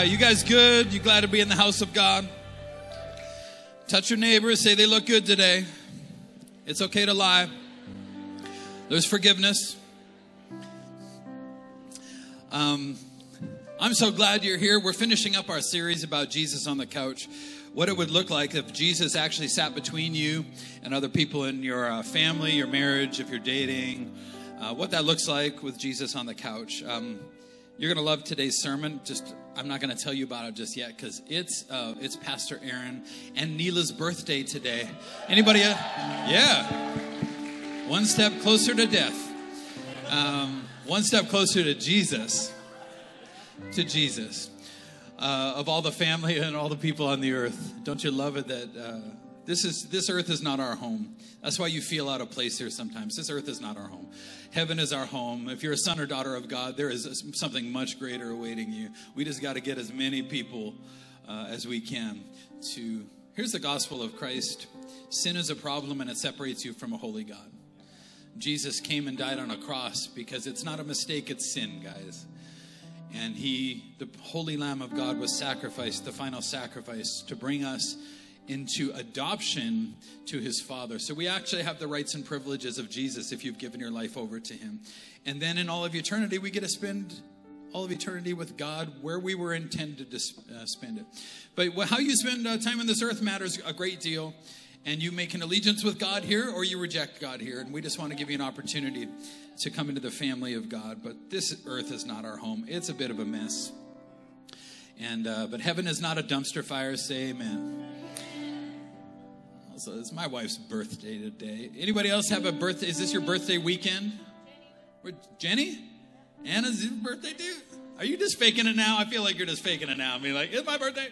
Yeah, you guys good? You glad to be in the house of God? Touch your neighbor, say they look good today. It's okay to lie. There's forgiveness. Um, I'm so glad you're here. We're finishing up our series about Jesus on the couch. What it would look like if Jesus actually sat between you and other people in your uh, family, your marriage, if you're dating, uh, what that looks like with Jesus on the couch. Um, you're gonna love today's sermon. Just I'm not gonna tell you about it just yet because it's uh, it's Pastor Erin and Neela's birthday today. Anybody? Uh, yeah, one step closer to death. Um, one step closer to Jesus. To Jesus. Uh, of all the family and all the people on the earth, don't you love it that uh, this is this earth is not our home. That's why you feel out of place here sometimes. This earth is not our home. Heaven is our home. If you're a son or daughter of God, there is something much greater awaiting you. We just got to get as many people uh, as we can to. Here's the gospel of Christ sin is a problem and it separates you from a holy God. Jesus came and died on a cross because it's not a mistake, it's sin, guys. And he, the Holy Lamb of God, was sacrificed, the final sacrifice, to bring us into adoption to his father. So we actually have the rights and privileges of Jesus if you've given your life over to him. And then in all of eternity, we get to spend all of eternity with God where we were intended to uh, spend it. But how you spend uh, time on this earth matters a great deal. And you make an allegiance with God here or you reject God here. And we just want to give you an opportunity to come into the family of God. But this earth is not our home, it's a bit of a mess. And, uh, but heaven is not a dumpster fire. Say amen. So it's my wife's birthday today. Anybody else have a birthday? Is this your birthday weekend? Jenny? Anna's your birthday too? Are you just faking it now? I feel like you're just faking it now. I mean, like, it's my birthday.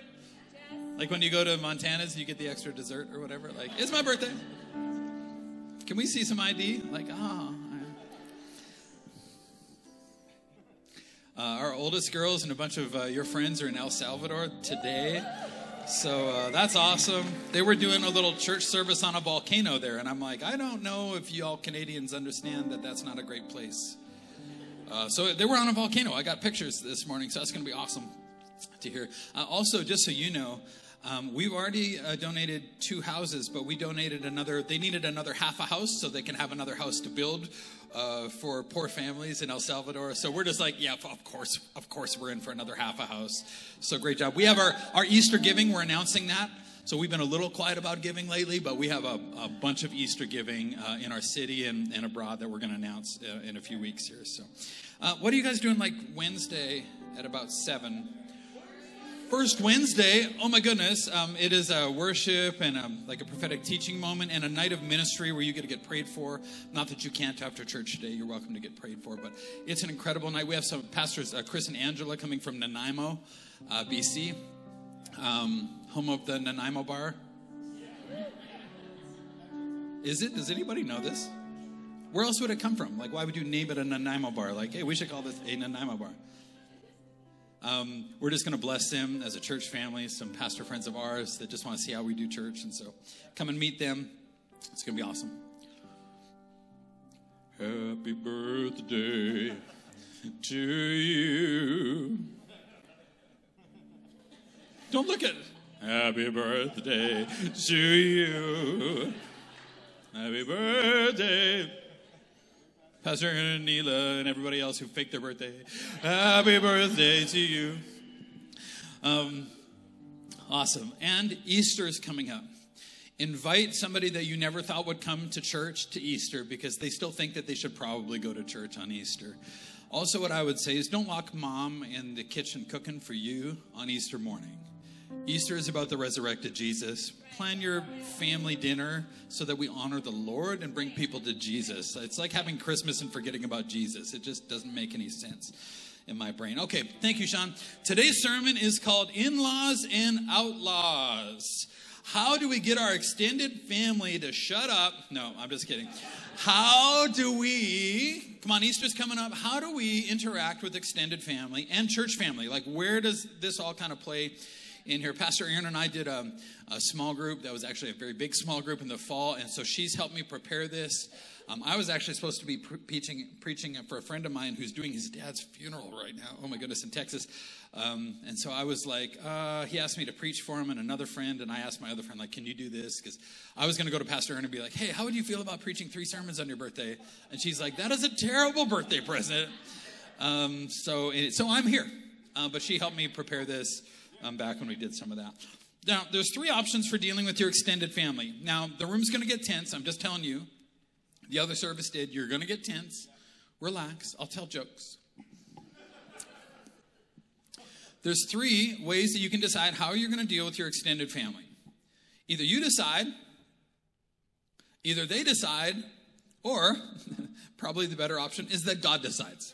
Like when you go to Montana's, you get the extra dessert or whatever. Like, it's my birthday. Can we see some ID? Like, ah. Oh, uh, our oldest girls and a bunch of uh, your friends are in El Salvador today. So uh, that's awesome. They were doing a little church service on a volcano there, and I'm like, I don't know if you all Canadians understand that that's not a great place. Uh, so they were on a volcano. I got pictures this morning, so that's going to be awesome to hear. Uh, also, just so you know, um, we've already uh, donated two houses, but we donated another. They needed another half a house so they can have another house to build uh, for poor families in El Salvador. So we're just like, yeah, of course, of course, we're in for another half a house. So great job. We have our, our Easter giving. We're announcing that. So we've been a little quiet about giving lately, but we have a, a bunch of Easter giving uh, in our city and, and abroad that we're going to announce uh, in a few weeks here. So, uh, what are you guys doing like Wednesday at about seven? First Wednesday, oh my goodness, um, it is a worship and a, like a prophetic teaching moment and a night of ministry where you get to get prayed for. Not that you can't after church today, you're welcome to get prayed for, but it's an incredible night. We have some pastors, uh, Chris and Angela, coming from Nanaimo, uh, BC, um, home of the Nanaimo Bar. Is it? Does anybody know this? Where else would it come from? Like, why would you name it a Nanaimo Bar? Like, hey, we should call this a Nanaimo Bar. Um, we're just going to bless them as a church family, some pastor friends of ours that just want to see how we do church. And so come and meet them. It's going to be awesome. Happy birthday to you. Don't look at it. Happy birthday to you. Happy birthday. Pastor Neela and everybody else who faked their birthday. Happy birthday to you. Um, awesome. And Easter is coming up. Invite somebody that you never thought would come to church to Easter because they still think that they should probably go to church on Easter. Also, what I would say is don't lock mom in the kitchen cooking for you on Easter morning. Easter is about the resurrected Jesus. Plan your family dinner so that we honor the Lord and bring people to Jesus. It's like having Christmas and forgetting about Jesus. It just doesn't make any sense in my brain. Okay, thank you, Sean. Today's sermon is called In Laws and Outlaws. How do we get our extended family to shut up? No, I'm just kidding. How do we, come on, Easter's coming up. How do we interact with extended family and church family? Like, where does this all kind of play in here. Pastor Erin and I did a, a, small group that was actually a very big small group in the fall, and so she's helped me prepare this. Um, I was actually supposed to be pre- preaching, preaching for a friend of mine who's doing his dad's funeral right now. Oh my goodness, in Texas. Um, and so I was like, uh, he asked me to preach for him and another friend, and I asked my other friend, like, can you do this? Because I was going to go to Pastor Erin and be like, hey, how would you feel about preaching three sermons on your birthday? And she's like, that is a terrible birthday present. Um, so, so I'm here. Uh, but she helped me prepare this um, back when we did some of that. Now, there's three options for dealing with your extended family. Now, the room's going to get tense. I'm just telling you. The other service did. You're going to get tense. Relax. I'll tell jokes. There's three ways that you can decide how you're going to deal with your extended family. Either you decide, either they decide, or probably the better option is that God decides.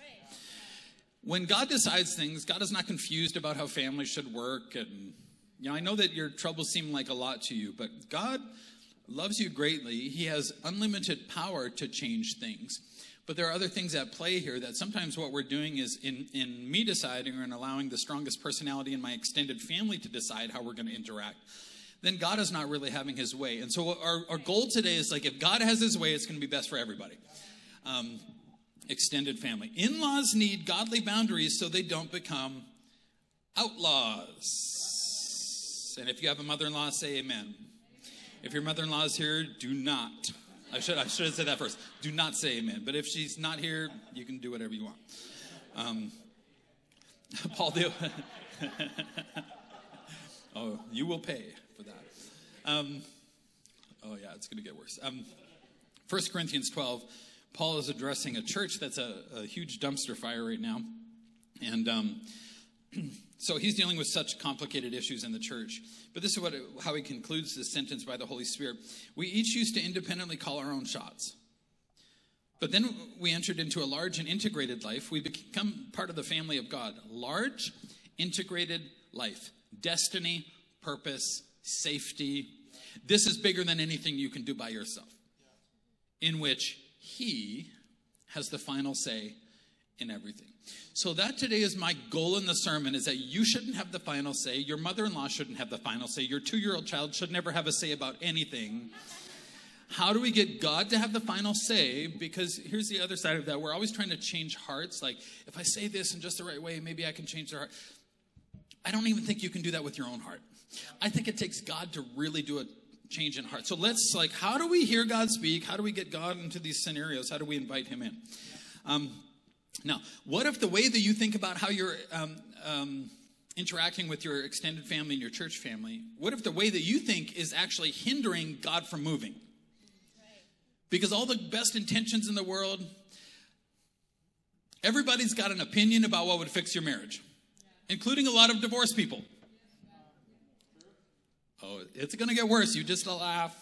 When God decides things, God is not confused about how families should work. And, you know, I know that your troubles seem like a lot to you, but God loves you greatly. He has unlimited power to change things. But there are other things at play here that sometimes what we're doing is in, in me deciding or in allowing the strongest personality in my extended family to decide how we're going to interact. Then God is not really having his way. And so our, our goal today is like if God has his way, it's going to be best for everybody. Um, extended family. In laws need godly boundaries so they don't become outlaws. And if you have a mother in law, say amen. If your mother in law is here, do not. I should, I should have said that first. Do not say amen. But if she's not here, you can do whatever you want. Um, Paul, do. oh, you will pay for that. Um, oh, yeah, it's going to get worse. Um, 1 Corinthians 12 Paul is addressing a church that's a, a huge dumpster fire right now. And um, so he's dealing with such complicated issues in the church. But this is what, how he concludes this sentence by the Holy Spirit. We each used to independently call our own shots. But then we entered into a large and integrated life. We become part of the family of God. Large, integrated life. Destiny, purpose, safety. This is bigger than anything you can do by yourself. In which he has the final say in everything. So that today is my goal in the sermon is that you shouldn't have the final say. Your mother-in-law shouldn't have the final say. Your 2-year-old child should never have a say about anything. How do we get God to have the final say? Because here's the other side of that. We're always trying to change hearts. Like, if I say this in just the right way, maybe I can change their heart. I don't even think you can do that with your own heart. I think it takes God to really do it change in heart. So let's like, how do we hear God speak? How do we get God into these scenarios? How do we invite Him in? Um, now, what if the way that you think about how you're um, um, interacting with your extended family and your church family, what if the way that you think is actually hindering God from moving? Because all the best intentions in the world, everybody's got an opinion about what would fix your marriage, including a lot of divorced people. Oh, it's going to get worse. You just laugh.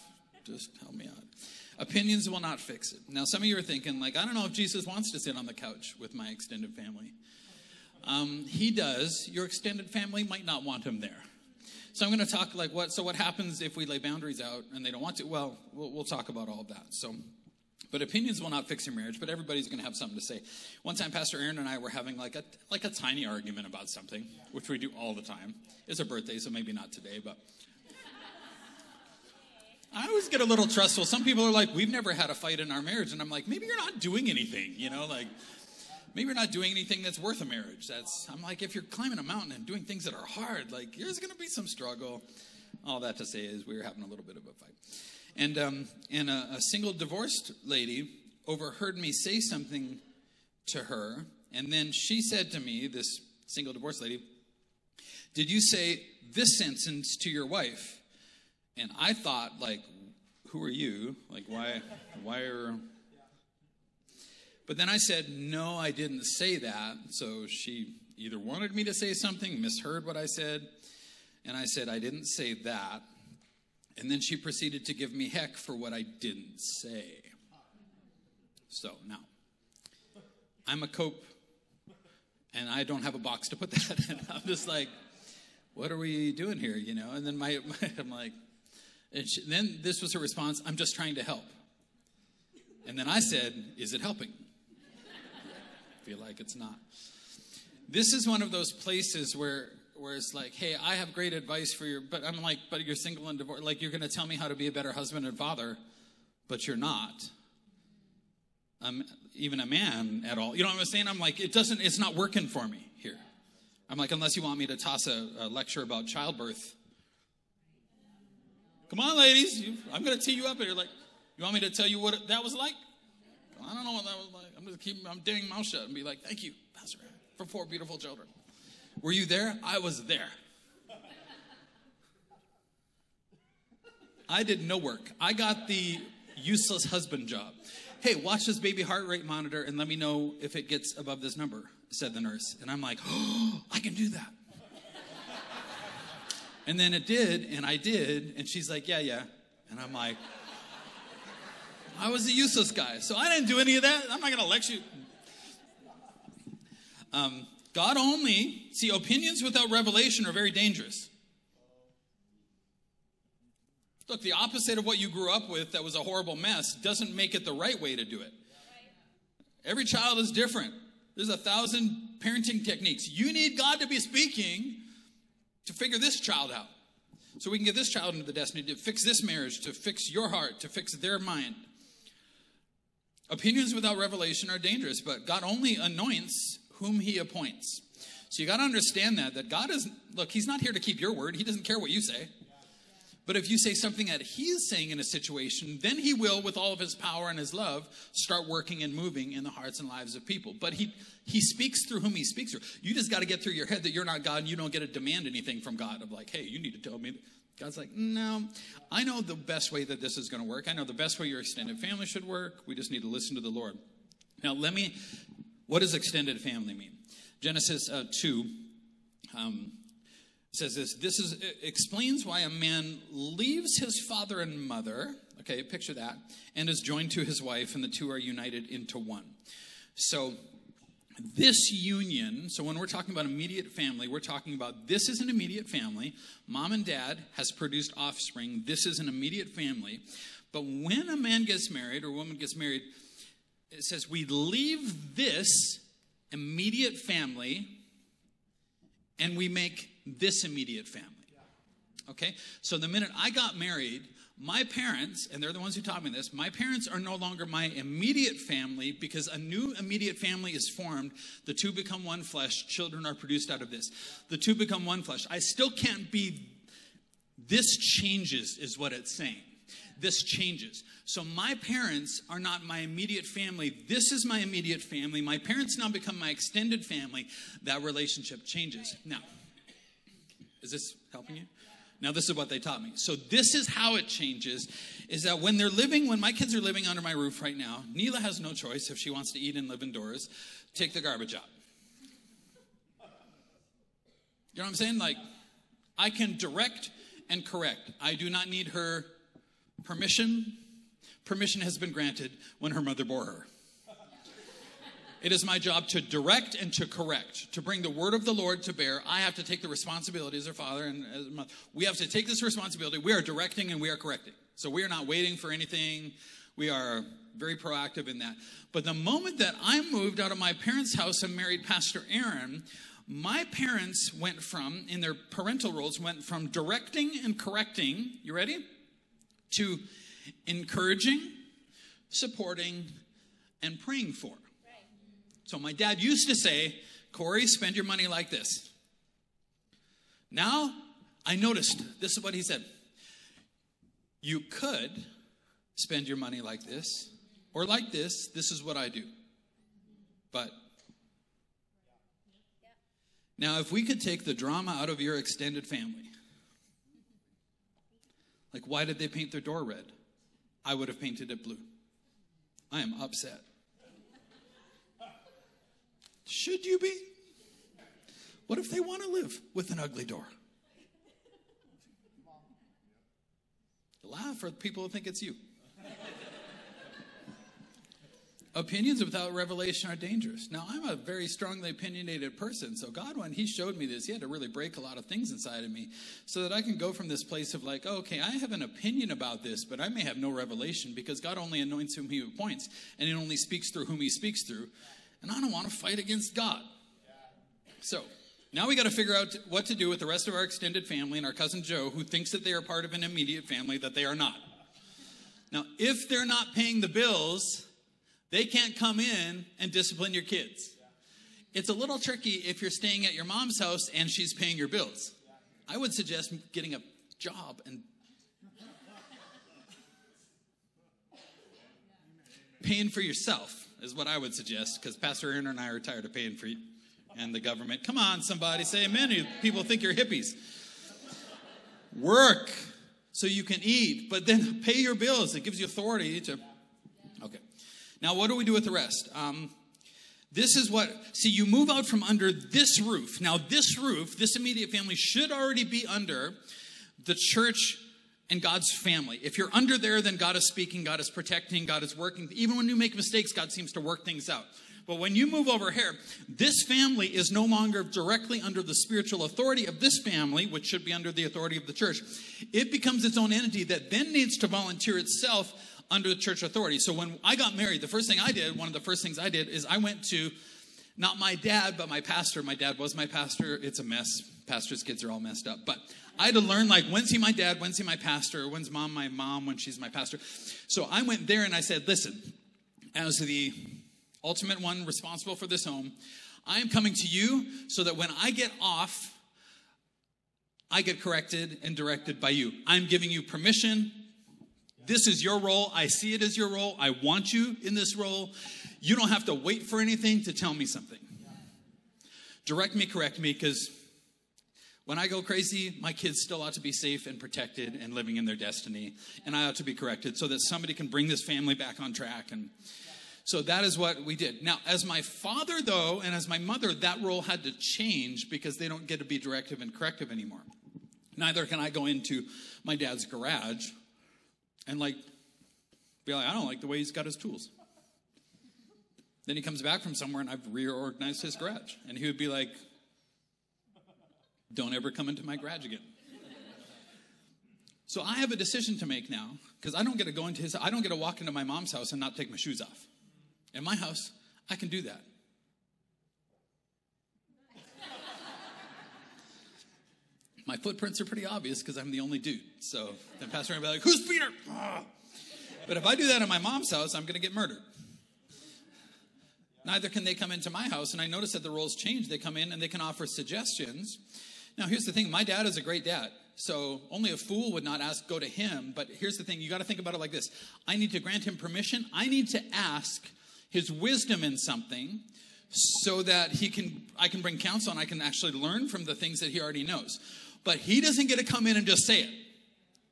Just help me out. Opinions will not fix it. Now, some of you are thinking, like, I don't know if Jesus wants to sit on the couch with my extended family. Um, he does. Your extended family might not want him there. So I'm going to talk like what. So what happens if we lay boundaries out and they don't want to? Well, we'll, we'll talk about all of that. So, but opinions will not fix your marriage. But everybody's going to have something to say. One time, Pastor Erin and I were having like a like a tiny argument about something, which we do all the time. It's a birthday, so maybe not today, but I always get a little trustful. Some people are like, we've never had a fight in our marriage. And I'm like, maybe you're not doing anything, you know, like maybe you're not doing anything that's worth a marriage. That's, I'm like, if you're climbing a mountain and doing things that are hard, like there's to be some struggle. All that to say is we were having a little bit of a fight. And, um, and a, a single divorced lady overheard me say something to her. And then she said to me, this single divorced lady, did you say this sentence to your wife? And I thought, like, who are you? Like, why, why are. But then I said, no, I didn't say that. So she either wanted me to say something, misheard what I said, and I said, I didn't say that. And then she proceeded to give me heck for what I didn't say. So now, I'm a cope, and I don't have a box to put that in. I'm just like, what are we doing here, you know? And then my, my I'm like, and she, then this was her response I'm just trying to help. And then I said, Is it helping? I feel like it's not. This is one of those places where where it's like, hey, I have great advice for your, but I'm like, but you're single and divorced. Like, you're going to tell me how to be a better husband and father, but you're not. um, even a man at all. You know what I'm saying? I'm like, it doesn't, it's not working for me here. I'm like, unless you want me to toss a, a lecture about childbirth. Come on, ladies. You, I'm going to tee you up here. Like, you want me to tell you what that was like? I don't know what that was like. I'm just keep, I'm dang mouth shut and be like, thank you, Pastor, for four beautiful children. Were you there? I was there. I did no work. I got the useless husband job. Hey, watch this baby heart rate monitor and let me know if it gets above this number, said the nurse. And I'm like, oh, I can do that. And then it did, and I did. And she's like, yeah, yeah. And I'm like, I was a useless guy. So I didn't do any of that. I'm not going to lecture you. Um, God only, see, opinions without revelation are very dangerous. Look, the opposite of what you grew up with that was a horrible mess doesn't make it the right way to do it. Every child is different. There's a thousand parenting techniques. You need God to be speaking to figure this child out. So we can get this child into the destiny to fix this marriage, to fix your heart, to fix their mind. Opinions without revelation are dangerous, but God only anoints whom he appoints. So you got to understand that that God is look, he's not here to keep your word. He doesn't care what you say. But if you say something that he is saying in a situation, then he will, with all of his power and his love, start working and moving in the hearts and lives of people. But he he speaks through whom he speaks through. You just got to get through your head that you're not God and you don't get to demand anything from God of like, hey, you need to tell me. God's like, no, I know the best way that this is going to work. I know the best way your extended family should work. We just need to listen to the Lord. Now, let me, what does extended family mean? Genesis uh, 2, um, says this this is explains why a man leaves his father and mother okay picture that and is joined to his wife and the two are united into one. So this union so when we're talking about immediate family we're talking about this is an immediate family. Mom and dad has produced offspring. This is an immediate family. But when a man gets married or a woman gets married it says we leave this immediate family and we make this immediate family. Okay? So the minute I got married, my parents, and they're the ones who taught me this, my parents are no longer my immediate family because a new immediate family is formed. The two become one flesh. Children are produced out of this. The two become one flesh. I still can't be, this changes, is what it's saying. This changes. So my parents are not my immediate family. This is my immediate family. My parents now become my extended family. That relationship changes. Now, is this helping you? Now, this is what they taught me. So, this is how it changes is that when they're living, when my kids are living under my roof right now, Neela has no choice if she wants to eat and live indoors, take the garbage out. You know what I'm saying? Like, I can direct and correct. I do not need her permission. Permission has been granted when her mother bore her. It is my job to direct and to correct, to bring the word of the Lord to bear. I have to take the responsibility as a father and as a mother. We have to take this responsibility. We are directing and we are correcting. So we are not waiting for anything. We are very proactive in that. But the moment that I moved out of my parents' house and married Pastor Erin, my parents went from, in their parental roles, went from directing and correcting, you ready? To encouraging, supporting, and praying for. So my dad used to say, Corey, spend your money like this. Now I noticed this is what he said. You could spend your money like this or like this. This is what I do. But now, if we could take the drama out of your extended family, like why did they paint their door red? I would have painted it blue. I am upset. Should you be? What if they want to live with an ugly door? Laugh for people who think it's you. Opinions without revelation are dangerous. Now, I'm a very strongly opinionated person, so God, when He showed me this, He had to really break a lot of things inside of me so that I can go from this place of like, okay, I have an opinion about this, but I may have no revelation because God only anoints whom He appoints, and He only speaks through whom He speaks through and I don't want to fight against God. So now we got to figure out what to do with the rest of our extended family and our cousin Joe, who thinks that they are part of an immediate family that they are not. Now, if they're not paying the bills, They can't come in and discipline your kids. It's a little tricky if you're staying at your mom's house and she's paying your bills. I would suggest getting a job and paying for yourself is what I would suggest because Pastor Erin and I are tired of paying for you and the government. Come on, somebody say amen. People think you're hippies. Work so you can eat, but then pay your bills. It gives you authority to. Okay. Now, what do we do with the rest? Um, this is what, see, you move out from under this roof. Now, this roof, this immediate family should already be under the church and God's family. If you're under there, then God is speaking, God is protecting, God is working. Even when you make mistakes, God seems to work things out. But when you move over here, this family is no longer directly under the spiritual authority of this family, which should be under the authority of the church. It becomes its own entity that then needs to volunteer itself under the church authority. So when I got married, the first thing I did, one of the first things I did, is I went to not my dad, but my pastor. My dad was my pastor. It's a mess. Pastor's kids are all messed up. But I had to learn like when's he my dad, when's he my pastor, when's mom my mom, when she's my pastor. So I went there and I said, listen, as the ultimate one responsible for this home, I am coming to you so that when I get off, I get corrected and directed by you. I'm giving you permission. This is your role. I see it as your role. I want you in this role. You don't have to wait for anything to tell me something. Direct me, correct me, because when I go crazy, my kids still ought to be safe and protected and living in their destiny. And I ought to be corrected so that somebody can bring this family back on track. And so that is what we did. Now, as my father, though, and as my mother, that role had to change because they don't get to be directive and corrective anymore. Neither can I go into my dad's garage and, like, be like, I don't like the way he's got his tools. Then he comes back from somewhere and I've reorganized his garage. And he would be like, Don't ever come into my garage again. So I have a decision to make now because I don't get to go into his, I don't get to walk into my mom's house and not take my shoes off. In my house, I can do that. my footprints are pretty obvious because I'm the only dude. So the pastor will be like, Who's Peter? Ah. But if I do that in my mom's house, I'm going to get murdered. Neither can they come into my house. And I notice that the roles change. They come in and they can offer suggestions. Now, here's the thing my dad is a great dad. So only a fool would not ask, go to him. But here's the thing you got to think about it like this I need to grant him permission. I need to ask his wisdom in something so that he can I can bring counsel and I can actually learn from the things that he already knows. But he doesn't get to come in and just say it.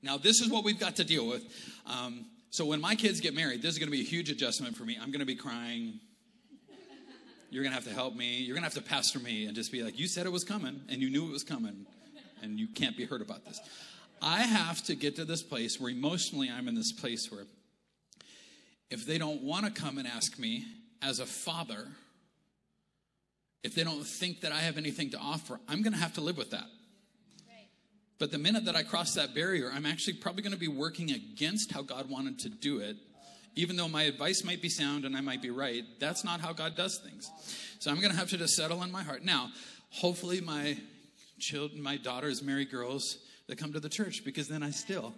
Now, this is what we've got to deal with. Um, so when my kids get married, this is going to be a huge adjustment for me. I'm going to be crying. You're going to have to help me. You're going to have to pastor me and just be like, you said it was coming and you knew it was coming and you can't be hurt about this. I have to get to this place where emotionally I'm in this place where if they don't want to come and ask me as a father, if they don't think that I have anything to offer, I'm going to have to live with that. But the minute that I cross that barrier, I'm actually probably going to be working against how God wanted to do it. Even though my advice might be sound and I might be right, that's not how God does things. So I'm going to have to just settle in my heart. Now, hopefully, my children, my daughters marry girls that come to the church because then I still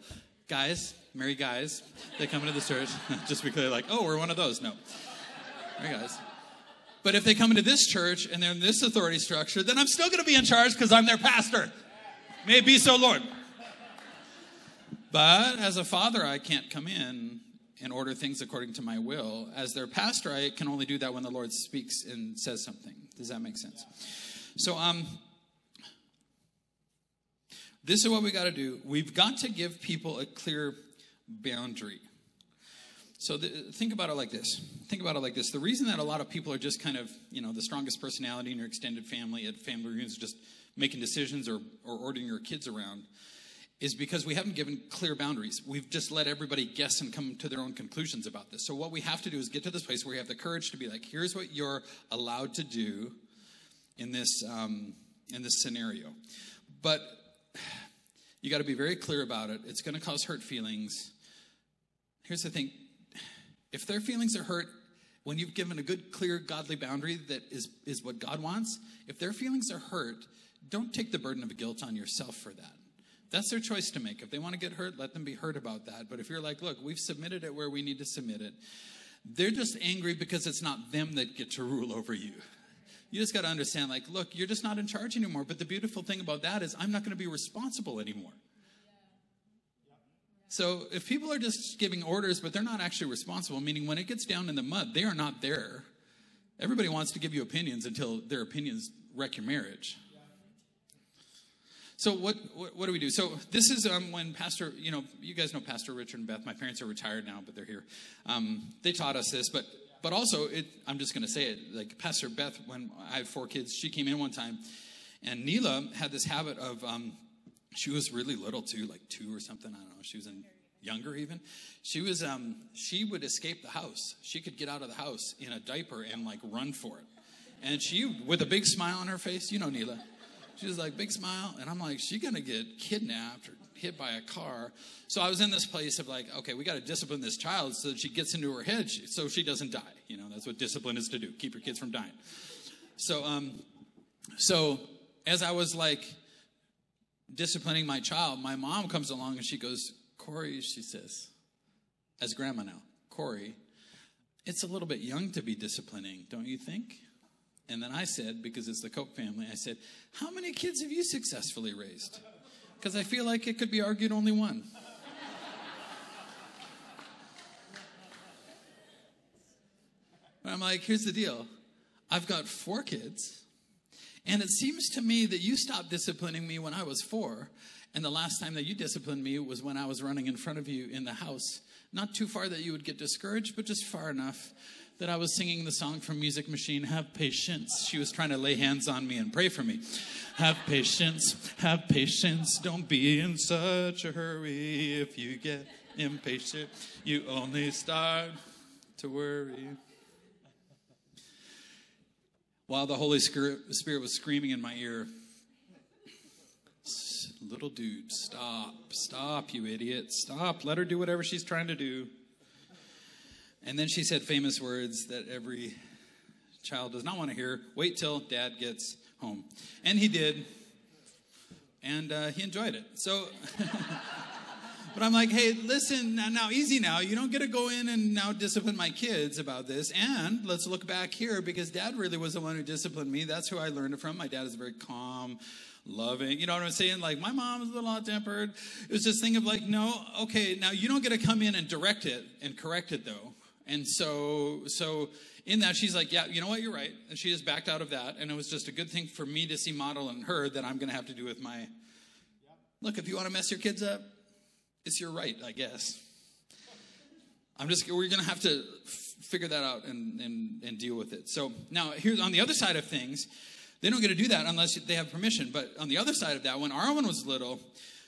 guys, marry guys that come into the church, just because they're like, oh, we're one of those. No. Marry guys. But if they come into this church and they're in this authority structure, then I'm still going to be in charge because I'm their pastor. May it be so, Lord. But as a father, I can't come in and order things according to my will. As their pastor, I can only do that when the Lord speaks and says something. Does that make sense? So, um, this is what we got to do. We've got to give people a clear boundary. So the, think about it like this. Think about it like this. The reason that a lot of people are just kind of, you know, the strongest personality in your extended family at family reunions, just making decisions or, or ordering your kids around, is because we haven't given clear boundaries. We've just let everybody guess and come to their own conclusions about this. So what we have to do is get to this place where we have the courage to be like, here's what you're allowed to do in this um, in this scenario. But you got to be very clear about it. It's going to cause hurt feelings. Here's the thing if their feelings are hurt, when you've given a good, clear, godly boundary that is, is what God wants, if their feelings are hurt, don't take the burden of guilt on yourself for that. That's their choice to make. If they want to get hurt, let them be hurt about that. But if you're like, look, we've submitted it where we need to submit it, They're just angry because it's not them that get to rule over you. You just got to understand, like, look, you're just not in charge anymore. But the beautiful thing about that is, I'm not going to be responsible anymore. So if people are just giving orders, but they're not actually responsible, meaning when it gets down in the mud, they are not there. Everybody wants to give you opinions until their opinions wreck your marriage. So what, what, what do we do? So this is um, when Pastor, you know, you guys know Pastor Richard and Beth. My parents are retired now, but they're here. Um, they taught us this, but but also, it, I'm just going to say it like Pastor Beth, when I have four kids, she came in one time, and Neela had this habit of, um, she was really little too, like two or something. I don't know. She was in younger even. She was, um, she would escape the house. She could get out of the house in a diaper and like run for it. And she, with a big smile on her face, you know, Neela, she was like, big smile. And I'm like, she going to get kidnapped or hit by a car. So I was in this place of like, okay, we got to discipline this child so that she gets into her head so she doesn't die. You know, that's what discipline is to do keep your kids from dying. So, um, so as I was like disciplining my child, my mom comes along and she goes, Corey, she says, as grandma now, Corey, it's a little bit young to be disciplining, don't you think? And then I said, because it's the Kope family, I said, How many kids have you successfully raised? because I feel like it could be argued only one. But I'm like, here's the deal I've got four kids, and it seems to me that you stopped disciplining me when I was four, and the last time that you disciplined me was when I was running in front of you in the house. Not too far that you would get discouraged, but just far enough that I was singing the song from Music Machine, Have Patience. She was trying to lay hands on me and pray for me. Have patience, have patience. Don't be in such a hurry. If you get impatient, you only start to worry. While the Holy Spirit was screaming in my ear, little dude, stop, stop, you idiot, stop. Let her do whatever she's trying to do. And then she said famous words that every child does not want to hear wait till dad gets home. And he did. And uh, he enjoyed it. So, but I'm like, hey, listen, now, easy now. You don't get to go in and now discipline my kids about this. And let's look back here because dad really was the one who disciplined me. That's who I learned it from. My dad is very calm, loving. You know what I'm saying? Like, my mom was a little hot tempered. It was this thing of like, no, okay, now you don't get to come in and direct it and correct it though. And so, so in that, she's like, yeah, you know what, you're right. And she just backed out of that. And it was just a good thing for me to see model in her that I'm going to have to do with my. Look, if you want to mess your kids up, it's your right, I guess. I'm just, we're going to have to figure that out and, and, and deal with it. So now, here's on the other side of things, they don't get to do that unless they have permission. But on the other side of that, when Arwen was little,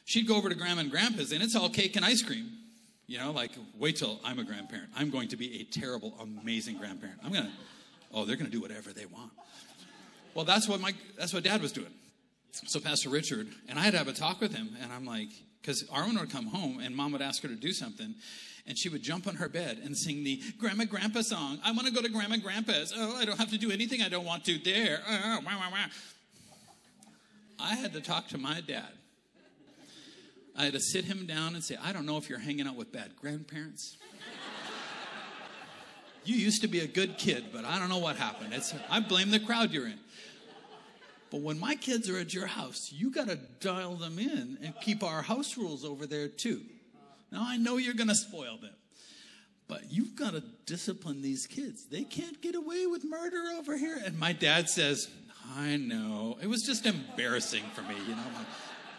she'd go over to grandma and grandpa's and it's all cake and ice cream. You know, like, wait till I'm a grandparent. I'm going to be a terrible, amazing grandparent. I'm going to, oh, they're going to do whatever they want. Well, that's what my, that's what dad was doing. So Pastor Richard, and I had to have a talk with him, and I'm like, because Arwen would come home and mom would ask her to do something, and she would jump on her bed and sing the Grandma Grandpa song. I want to go to Grandma Grandpa's. Oh, I don't have to do anything I don't want to there. Oh, wah, wah, wah. I had to talk to my dad I had to sit him down and say, I don't know if you're hanging out with bad grandparents. you used to be a good kid, but I don't know what happened. It's, I blame the crowd you're in. But when my kids are at your house, you got to dial them in and keep our house rules over there too. Now, I know you're going to spoil them, but you've got to discipline these kids. They can't get away with murder over here. And my dad says, I know. It was just embarrassing for me, you know.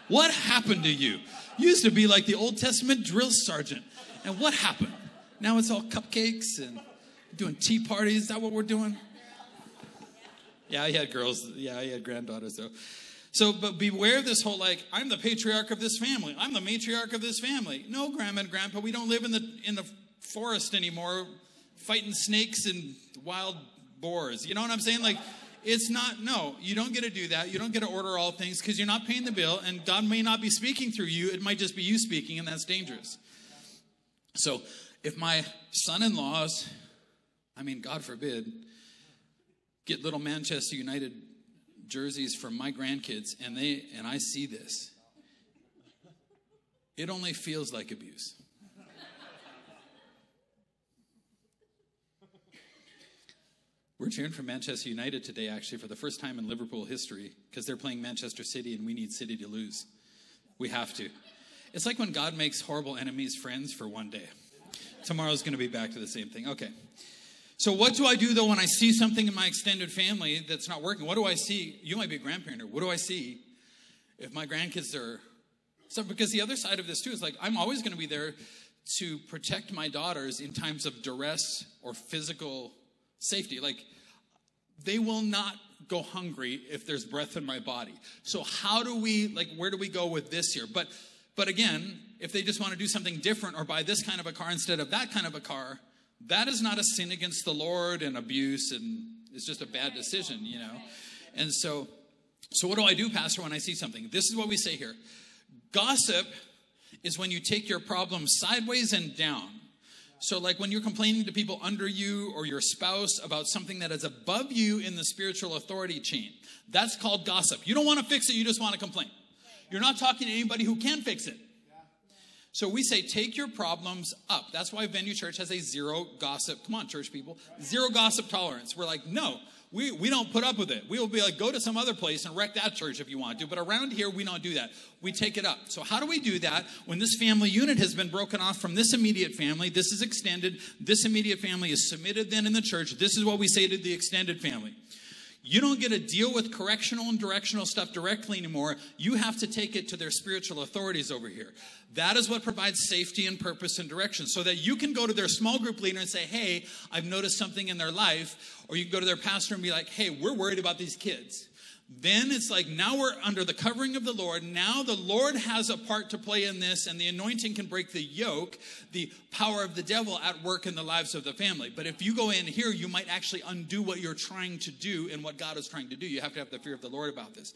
What happened to you? You used to be like the Old Testament drill sergeant. And what happened? Now it's all cupcakes and doing tea parties. Is that what we're doing? Yeah, I had girls. Yeah, I had granddaughters though. So, but beware this whole like, I'm the patriarch of this family. I'm the matriarch of this family. No, grandma and grandpa, we don't live in the in the forest anymore, fighting snakes and wild boars. You know what I'm saying? Like, it's not, no, you don't get to do that. You don't get to order all things because you're not paying the bill, and God may not be speaking through you. It might just be you speaking, and that's dangerous. So if my son in laws, I mean, God forbid, get little Manchester United jerseys from my grandkids, and they and I see this, it only feels like abuse. We're cheering for Manchester United today, actually, for the first time in Liverpool history, because they're playing Manchester City and we need City to lose. We have to. It's like when God makes horrible enemies friends for one day. Tomorrow's going to be back to the same thing. Okay. So, what do I do though when I see something in my extended family that's not working? What do I see? You might be a grandparent, or what do I see if my grandkids are. So, because the other side of this too is like, I'm always going to be there to protect my daughters in times of duress or physical safety. Like, they will not go hungry if there's breath in my body. So how do we like where do we go with this here? But but again, if they just want to do something different or buy this kind of a car instead of that kind of a car, that is not a sin against the Lord and abuse and it's just a bad decision, you know. And so so what do I do, pastor, when I see something? This is what we say here. Gossip is when you take your problem sideways and down. So, like when you're complaining to people under you or your spouse about something that is above you in the spiritual authority chain, that's called gossip. You don't want to fix it, you just want to complain. You're not talking to anybody who can fix it. So we say, take your problems up. That's why Venue Church has a zero gossip. Come on, church people. Zero gossip tolerance. We're like, no, we, we don't put up with it. We will be like, go to some other place and wreck that church if you want to. But around here, we don't do that. We take it up. So, how do we do that when this family unit has been broken off from this immediate family? This is extended. This immediate family is submitted then in the church. This is what we say to the extended family. You don't get to deal with correctional and directional stuff directly anymore. You have to take it to their spiritual authorities over here. That is what provides safety and purpose and direction so that you can go to their small group leader and say, Hey, I've noticed something in their life. Or you can go to their pastor and be like, Hey, we're worried about these kids. Then it's like now we're under the covering of the Lord. Now the Lord has a part to play in this, and the anointing can break the yoke, the power of the devil at work in the lives of the family. But if you go in here, you might actually undo what you're trying to do and what God is trying to do. You have to have the fear of the Lord about this.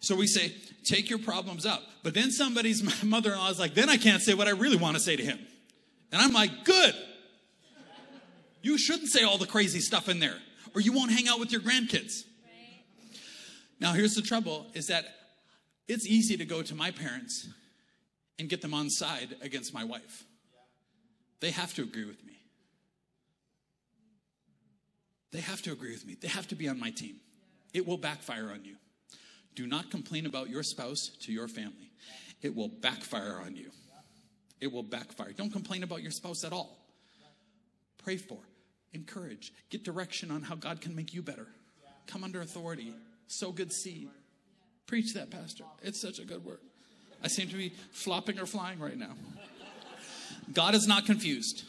So we say, take your problems up. But then somebody's mother in law is like, then I can't say what I really want to say to him. And I'm like, good. You shouldn't say all the crazy stuff in there, or you won't hang out with your grandkids. Now, here's the trouble is that it's easy to go to my parents and get them on side against my wife. They have to agree with me. They have to agree with me. They have to be on my team. It will backfire on you. Do not complain about your spouse to your family. It will backfire on you. It will backfire. Don't complain about your spouse at all. Pray for, encourage, get direction on how God can make you better. Come under authority sow good seed. Preach that, Pastor. It's such a good word. I seem to be flopping or flying right now. God is not confused.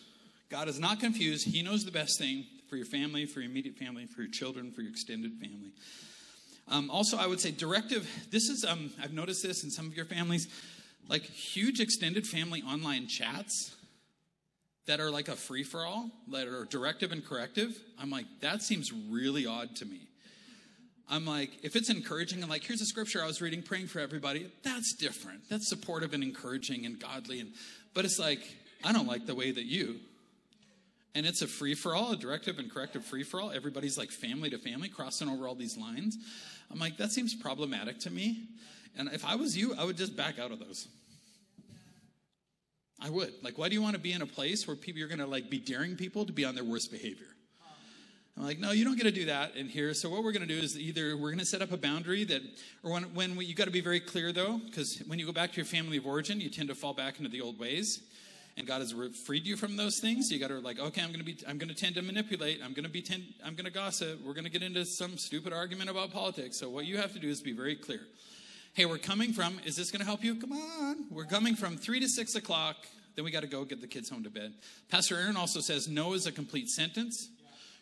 God is not confused. He knows the best thing for your family, for your immediate family, for your children, for your extended family. Um, also, I would say directive. This is, um, I've noticed this in some of your families, like huge extended family online chats that are like a free for all, that are directive and corrective. I'm like, that seems really odd to me. I'm like, if it's encouraging, I'm like, here's a scripture I was reading, praying for everybody. That's different. That's supportive and encouraging and godly. And but it's like, I don't like the way that you. And it's a free for all, a directive and corrective free for all. Everybody's like family to family, crossing over all these lines. I'm like, that seems problematic to me. And if I was you, I would just back out of those. I would. Like, why do you want to be in a place where people you're gonna like be daring people to be on their worst behavior? Like, no, you don't get to do that in here. So what we're going to do is either we're going to set up a boundary that, or when, when we, you got to be very clear though, because when you go back to your family of origin, you tend to fall back into the old ways. And God has freed you from those things. You got to like, okay, I'm going to be, I'm going to tend to manipulate. I'm going to be, tend, I'm going to gossip. We're going to get into some stupid argument about politics. So what you have to do is be very clear. Hey, we're coming from. Is this going to help you? Come on. We're coming from three to six o'clock. Then we got to go get the kids home to bed. Pastor Erin also says no is a complete sentence.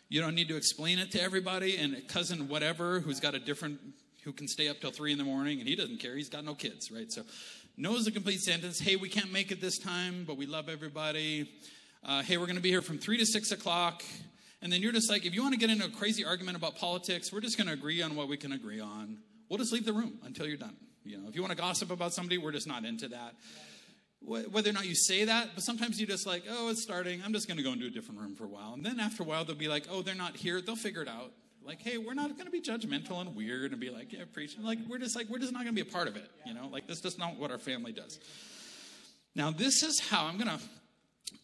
You don't need to explain it to everybody. And cousin whatever who's got a different, who can stay up till three in the morning and he doesn't care. He's got no kids, right? So, no is a complete sentence. Hey, we can't make it this time, but we love everybody. Uh, hey, we're going to be here from three to six o'clock. And then you're just like, if you want to get into a crazy argument about politics, we're just going to agree on what we can agree on. We'll just leave the room until you're done. You know, if you want to gossip about somebody, we're just not into that whether or not you say that, but sometimes you just like, oh, it's starting. I'm just going to go into a different room for a while. And then after a while, they'll be like, oh, they're not here. They'll figure it out. Like, hey, we're not going to be judgmental and weird and be like, yeah, preaching. Like, we're just like, we're just not going to be a part of it. You know, like, this is not what our family does. Now, this is how I'm going to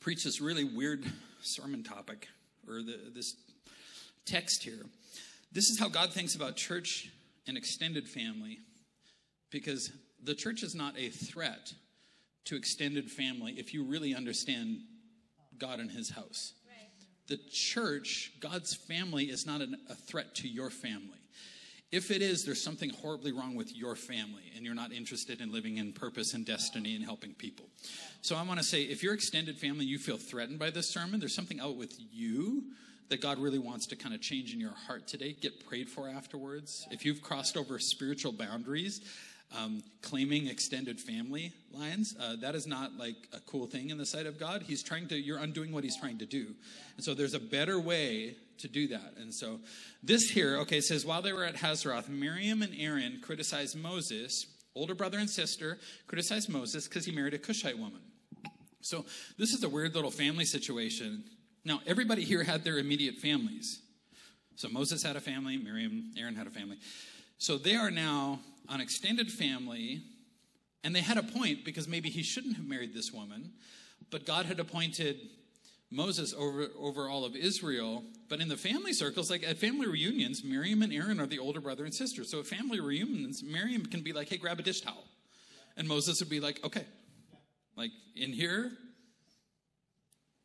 preach this really weird sermon topic or the, this text here. This is how God thinks about church and extended family because the church is not a threat to extended family if you really understand God and his house. The church, God's family, is not an, a threat to your family. If it is, there's something horribly wrong with your family, and you're not interested in living in purpose and destiny and helping people. So I want to say if your extended family, you feel threatened by this sermon, there's something out with you that God really wants to kind of change in your heart today. Get prayed for afterwards. If you've crossed over spiritual boundaries, um, claiming extended family lines. Uh, that is not like a cool thing in the sight of God. He's trying to, you're undoing what he's trying to do. And so there's a better way to do that. And so this here, okay, says while they were at Hazeroth, Miriam and Aaron criticized Moses, older brother and sister, criticized Moses because he married a Cushite woman. So this is a weird little family situation. Now, everybody here had their immediate families. So Moses had a family, Miriam, Aaron had a family. So they are now on extended family, and they had a point because maybe he shouldn't have married this woman, but God had appointed Moses over, over all of Israel. But in the family circles, like at family reunions, Miriam and Aaron are the older brother and sister. So at family reunions, Miriam can be like, hey, grab a dish towel. And Moses would be like, okay, like in here,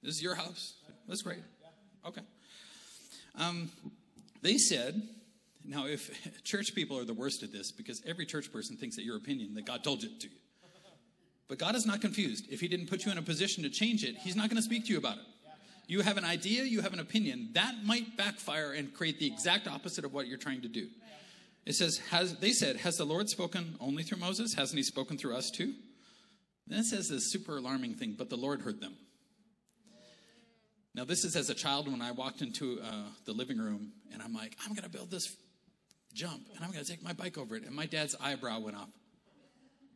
this is your house. That's great. Okay. Um, they said, now, if church people are the worst at this because every church person thinks that your opinion, that God told it to you. But God is not confused. If He didn't put you in a position to change it, He's not going to speak to you about it. You have an idea, you have an opinion. That might backfire and create the exact opposite of what you're trying to do. It says, has, they said, Has the Lord spoken only through Moses? Hasn't He spoken through us too? Then it says this super alarming thing, but the Lord heard them. Now, this is as a child when I walked into uh, the living room and I'm like, I'm going to build this jump and I'm going to take my bike over it. And my dad's eyebrow went up,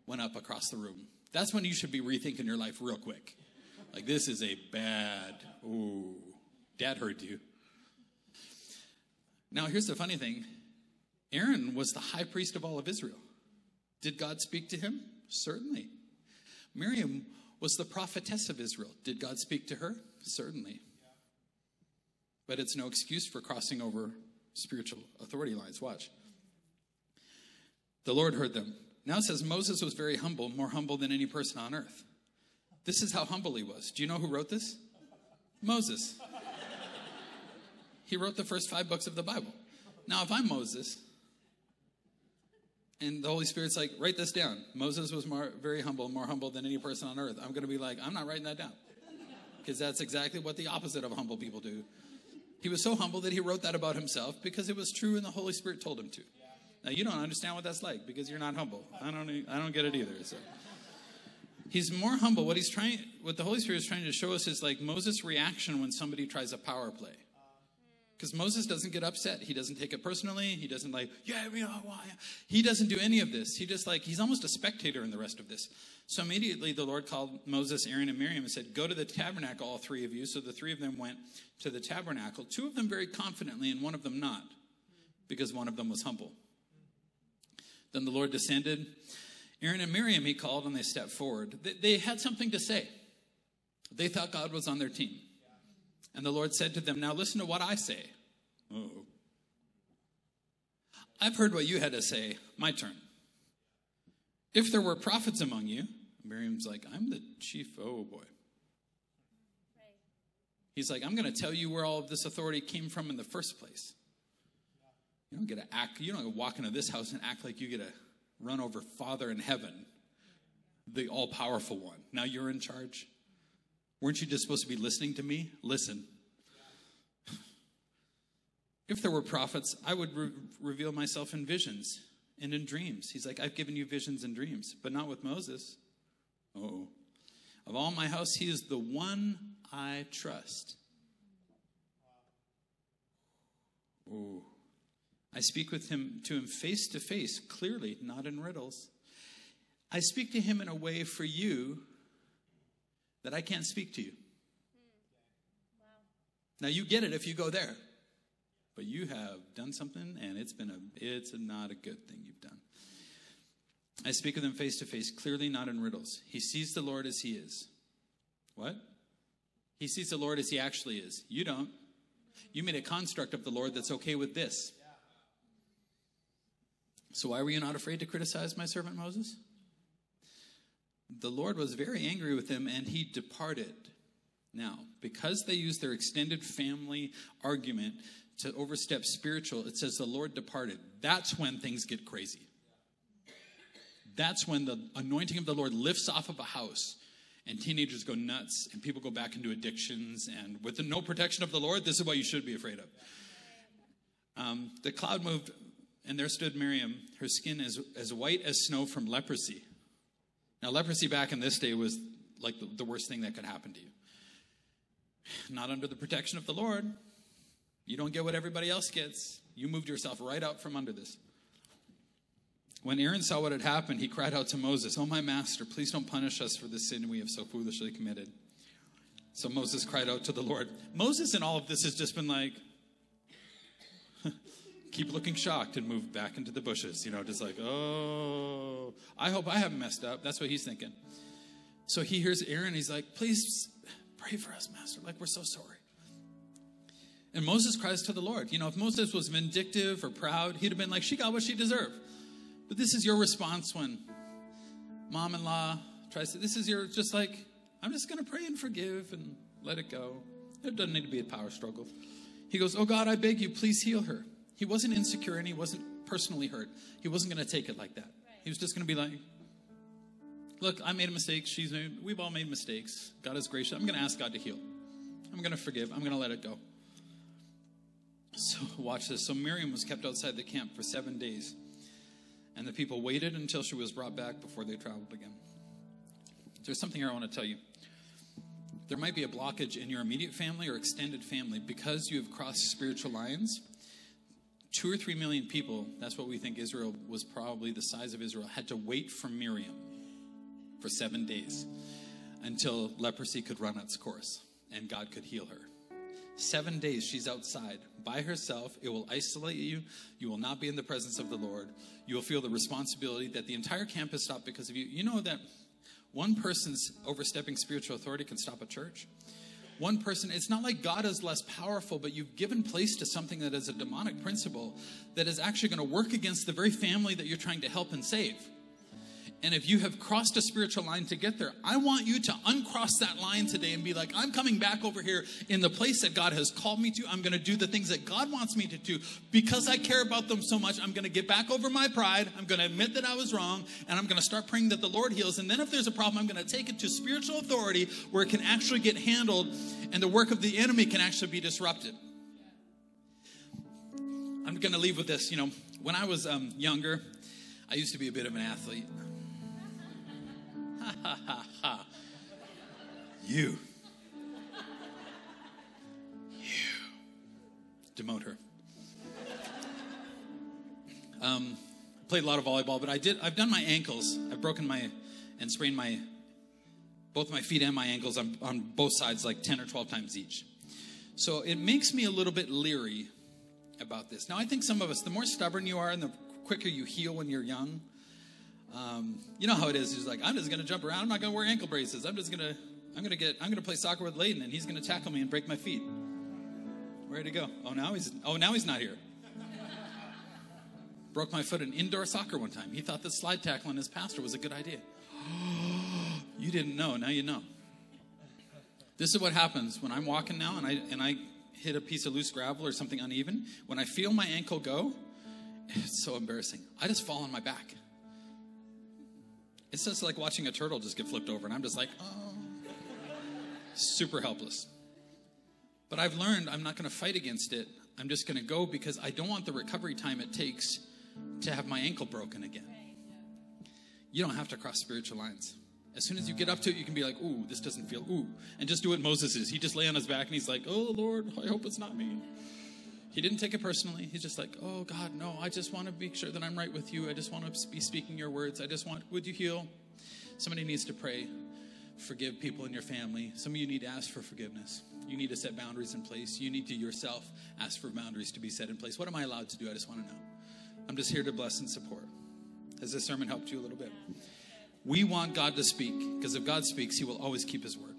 went up across the room. That's when you should be rethinking your life real quick. Like, this is a bad, ooh, dad heard you. Now, here's the funny thing Aaron was the high priest of all of Israel. Did God speak to him? Certainly. Miriam was the prophetess of Israel. Did God speak to her? Certainly. But it's no excuse for crossing over spiritual authority lines. Watch. The Lord heard them. Now it says Moses was very humble, more humble than any person on earth. This is how humble he was. Do you know who wrote this? Moses. He wrote the first five books of the Bible. Now, if I'm Moses, and the Holy Spirit's like, write this down. Moses was more, very humble, more humble than any person on earth. I'm going to be like, I'm not writing that down. Because that's exactly what the opposite of humble people do. He was so humble that he wrote that about himself because it was true and the Holy Spirit told him to. Now you don't understand what that's like because you're not humble. I don't I don't get it either. So he's more humble. What he's trying what the Holy Spirit is trying to show us is like Moses' reaction when somebody tries a power play. Because Moses doesn't get upset. He doesn't take it personally. He doesn't like, yeah, you know, why? He doesn't do any of this. He just like, he's almost a spectator in the rest of this. So immediately the Lord called Moses, Aaron, and Miriam and said, Go to the tabernacle, all three of you. So the three of them went to the tabernacle, two of them very confidently, and one of them not, because one of them was humble. Then the Lord descended. Aaron and Miriam he called, and they stepped forward. They, they had something to say. They thought God was on their team. And the Lord said to them, Now listen to what I say. Oh. I've heard what you had to say. My turn. If there were prophets among you, Miriam's like, I'm the chief. Oh boy. He's like, I'm going to tell you where all of this authority came from in the first place. You don't get to act, you don't walk into this house and act like you get to run over Father in heaven, the all powerful one. Now you're in charge. Weren't you just supposed to be listening to me? Listen. If there were prophets, I would re- reveal myself in visions and in dreams. He's like, I've given you visions and dreams, but not with Moses. Oh. Of all my house, he is the one I trust. Oh. I speak with him to him face to face, clearly, not in riddles. I speak to him in a way for you that I can't speak to you. Now you get it if you go there. But you have done something and it's been a it's not a good thing you've done. I speak with them face to face, clearly not in riddles. He sees the Lord as he is. What? He sees the Lord as he actually is. You don't. You made a construct of the Lord that's okay with this. So why were you not afraid to criticize my servant Moses? The Lord was very angry with him and he departed. Now, because they used their extended family argument to overstep spiritual, it says the Lord departed. That's when things get crazy. That's when the anointing of the Lord lifts off of a house and teenagers go nuts and people go back into addictions. And with the no protection of the Lord, this is what you should be afraid of. Um, the cloud moved, and there stood Miriam, her skin as, as white as snow from leprosy. Now, leprosy back in this day was like the, the worst thing that could happen to you. Not under the protection of the Lord. You don't get what everybody else gets. You moved yourself right out from under this. When Aaron saw what had happened, he cried out to Moses, Oh, my master, please don't punish us for the sin we have so foolishly committed. So Moses cried out to the Lord. Moses, in all of this, has just been like, keep looking shocked and move back into the bushes, you know, just like, oh, I hope I haven't messed up. That's what he's thinking. So he hears Aaron. He's like, please pray for us, Master. Like, we're so sorry. And Moses cries to the Lord. You know, if Moses was vindictive or proud, he'd have been like, she got what she deserved. But this is your response when mom in law tries to, this is your, just like, I'm just going to pray and forgive and let it go. There doesn't need to be a power struggle. He goes, Oh God, I beg you, please heal her. He wasn't insecure and he wasn't personally hurt. He wasn't going to take it like that. He was just going to be like, Look, I made a mistake. She's made, we've all made mistakes. God is gracious. I'm going to ask God to heal. I'm going to forgive. I'm going to let it go. So, watch this. So, Miriam was kept outside the camp for seven days. And the people waited until she was brought back before they traveled again. There's something here I want to tell you. There might be a blockage in your immediate family or extended family because you have crossed spiritual lines. Two or three million people, that's what we think Israel was probably the size of Israel, had to wait for Miriam for seven days until leprosy could run its course and God could heal her. Seven days she's outside by herself. It will isolate you. You will not be in the presence of the Lord. You will feel the responsibility that the entire camp has stopped because of you. You know that one person's overstepping spiritual authority can stop a church? One person, it's not like God is less powerful, but you've given place to something that is a demonic principle that is actually going to work against the very family that you're trying to help and save. And if you have crossed a spiritual line to get there, I want you to uncross that line today and be like, I'm coming back over here in the place that God has called me to. I'm going to do the things that God wants me to do. Because I care about them so much, I'm going to get back over my pride. I'm going to admit that I was wrong. And I'm going to start praying that the Lord heals. And then if there's a problem, I'm going to take it to spiritual authority where it can actually get handled and the work of the enemy can actually be disrupted. I'm going to leave with this. You know, when I was um, younger, I used to be a bit of an athlete. Ha ha ha ha. You. You. Demote her. Um, played a lot of volleyball, but I did. I've done my ankles. I've broken my and sprained my both my feet and my ankles on, on both sides like 10 or 12 times each. So it makes me a little bit leery about this. Now, I think some of us, the more stubborn you are and the quicker you heal when you're young, um, you know how it is. He's like, I'm just going to jump around. I'm not going to wear ankle braces. I'm just going to, I'm going to get, I'm going to play soccer with Layden, and he's going to tackle me and break my feet. Where'd he go? Oh, now he's, oh, now he's not here. Broke my foot in indoor soccer one time. He thought that slide tackling his pastor was a good idea. you didn't know. Now you know. This is what happens when I'm walking now and I and I hit a piece of loose gravel or something uneven. When I feel my ankle go, it's so embarrassing. I just fall on my back. It's just like watching a turtle just get flipped over, and I'm just like, oh, super helpless. But I've learned I'm not going to fight against it. I'm just going to go because I don't want the recovery time it takes to have my ankle broken again. You don't have to cross spiritual lines. As soon as you get up to it, you can be like, ooh, this doesn't feel, ooh. And just do what Moses is. He just lay on his back and he's like, oh, Lord, I hope it's not me. He didn't take it personally. He's just like, oh, God, no, I just want to make sure that I'm right with you. I just want to be speaking your words. I just want, would you heal? Somebody needs to pray. Forgive people in your family. Some of you need to ask for forgiveness. You need to set boundaries in place. You need to yourself ask for boundaries to be set in place. What am I allowed to do? I just want to know. I'm just here to bless and support. Has this sermon helped you a little bit? We want God to speak because if God speaks, He will always keep His word.